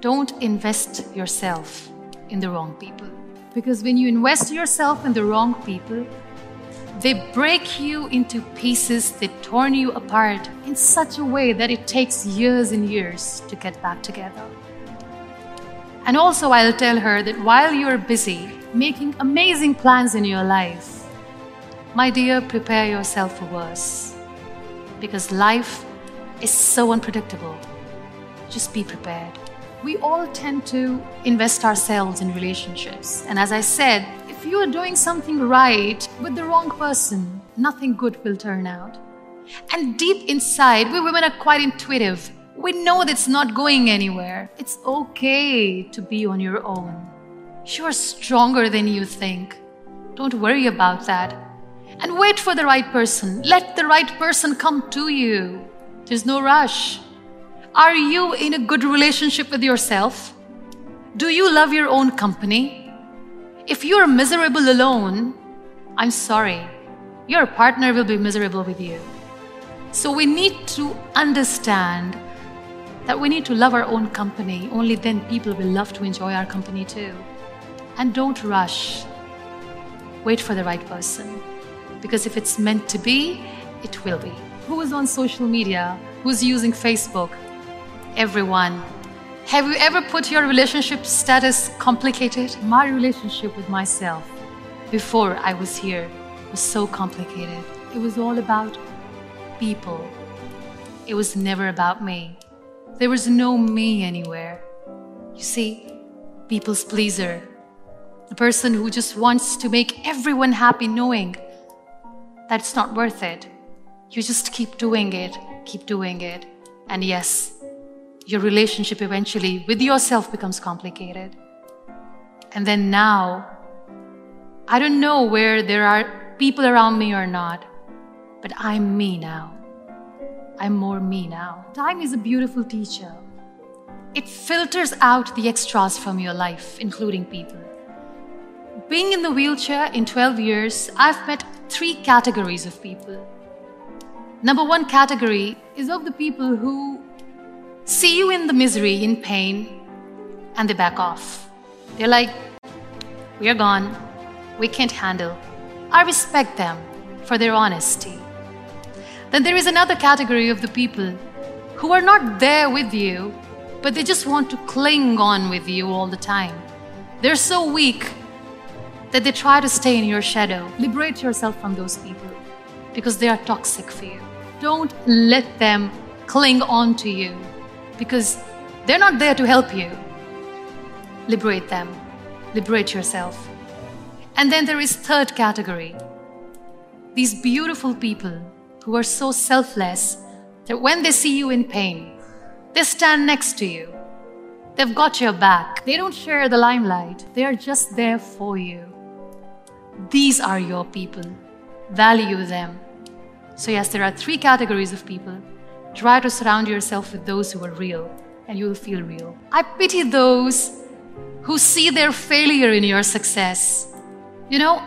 don't invest yourself in the wrong people. Because when you invest yourself in the wrong people, they break you into pieces, they torn you apart in such a way that it takes years and years to get back together. And also, I'll tell her that while you're busy making amazing plans in your life, my dear, prepare yourself for worse. Because life is so unpredictable. Just be prepared. We all tend to invest ourselves in relationships. And as I said, if you are doing something right with the wrong person, nothing good will turn out. And deep inside, we women are quite intuitive. We know that it's not going anywhere. It's okay to be on your own. You are stronger than you think. Don't worry about that. And wait for the right person. Let the right person come to you. There's no rush. Are you in a good relationship with yourself? Do you love your own company? If you're miserable alone, I'm sorry, your partner will be miserable with you. So we need to understand that we need to love our own company. Only then people will love to enjoy our company too. And don't rush. Wait for the right person. Because if it's meant to be, it will be. Who is on social media? Who's using Facebook? Everyone. Have you ever put your relationship status complicated? My relationship with myself before I was here was so complicated. It was all about people. It was never about me. There was no me anywhere. You see, people's pleaser. The person who just wants to make everyone happy knowing that it's not worth it. You just keep doing it, keep doing it. And yes, your relationship eventually with yourself becomes complicated. And then now, I don't know where there are people around me or not, but I'm me now. I'm more me now. Time is a beautiful teacher. It filters out the extras from your life, including people. Being in the wheelchair in 12 years, I've met three categories of people. Number one category is of the people who see you in the misery, in pain, and they back off. They're like, we are gone. We can't handle. I respect them for their honesty. Then there is another category of the people who are not there with you, but they just want to cling on with you all the time. They're so weak that they try to stay in your shadow. Liberate yourself from those people because they are toxic for you. Don't let them cling on to you because they're not there to help you. Liberate them. Liberate yourself. And then there is third category. These beautiful people who are so selfless that when they see you in pain, they stand next to you. They've got your back. They don't share the limelight. They are just there for you. These are your people. Value them. So, yes, there are three categories of people Try to surround yourself with those who are real, and you will feel real. I pity those who see their failure in your success. You know,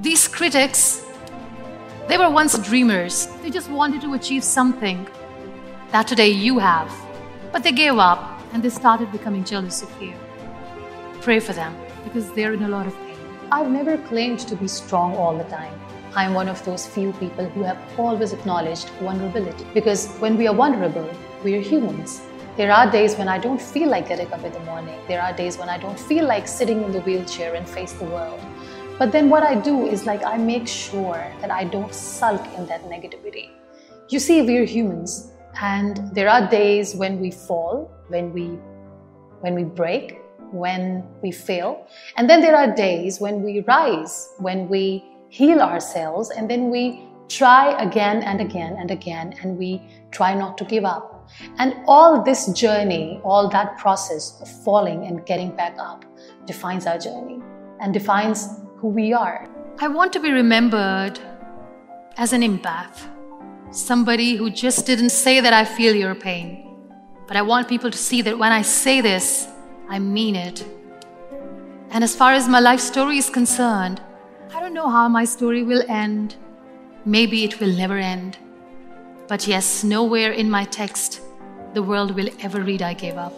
these critics, they were once dreamers. They just wanted to achieve something that today you have. But they gave up and they started becoming jealous of you. Pray for them because they're in a lot of pain. I've never claimed to be strong all the time. I'm one of those few people who have always acknowledged vulnerability. Because when we are vulnerable, we are humans. There are days when I don't feel like getting up in the morning. There are days when I don't feel like sitting in the wheelchair and face the world. But then what I do is like I make sure that I don't sulk in that negativity. You see, we're humans, and there are days when we fall, when we when we break, when we fail, and then there are days when we rise, when we heal ourselves, and then we try again and again and again, and we try not to give up. And all this journey, all that process of falling and getting back up defines our journey and defines who we are. I want to be remembered as an empath, somebody who just didn't say that I feel your pain. But I want people to see that when I say this, I mean it. And as far as my life story is concerned, I don't know how my story will end. Maybe it will never end. But yes, nowhere in my text the world will ever read I gave up.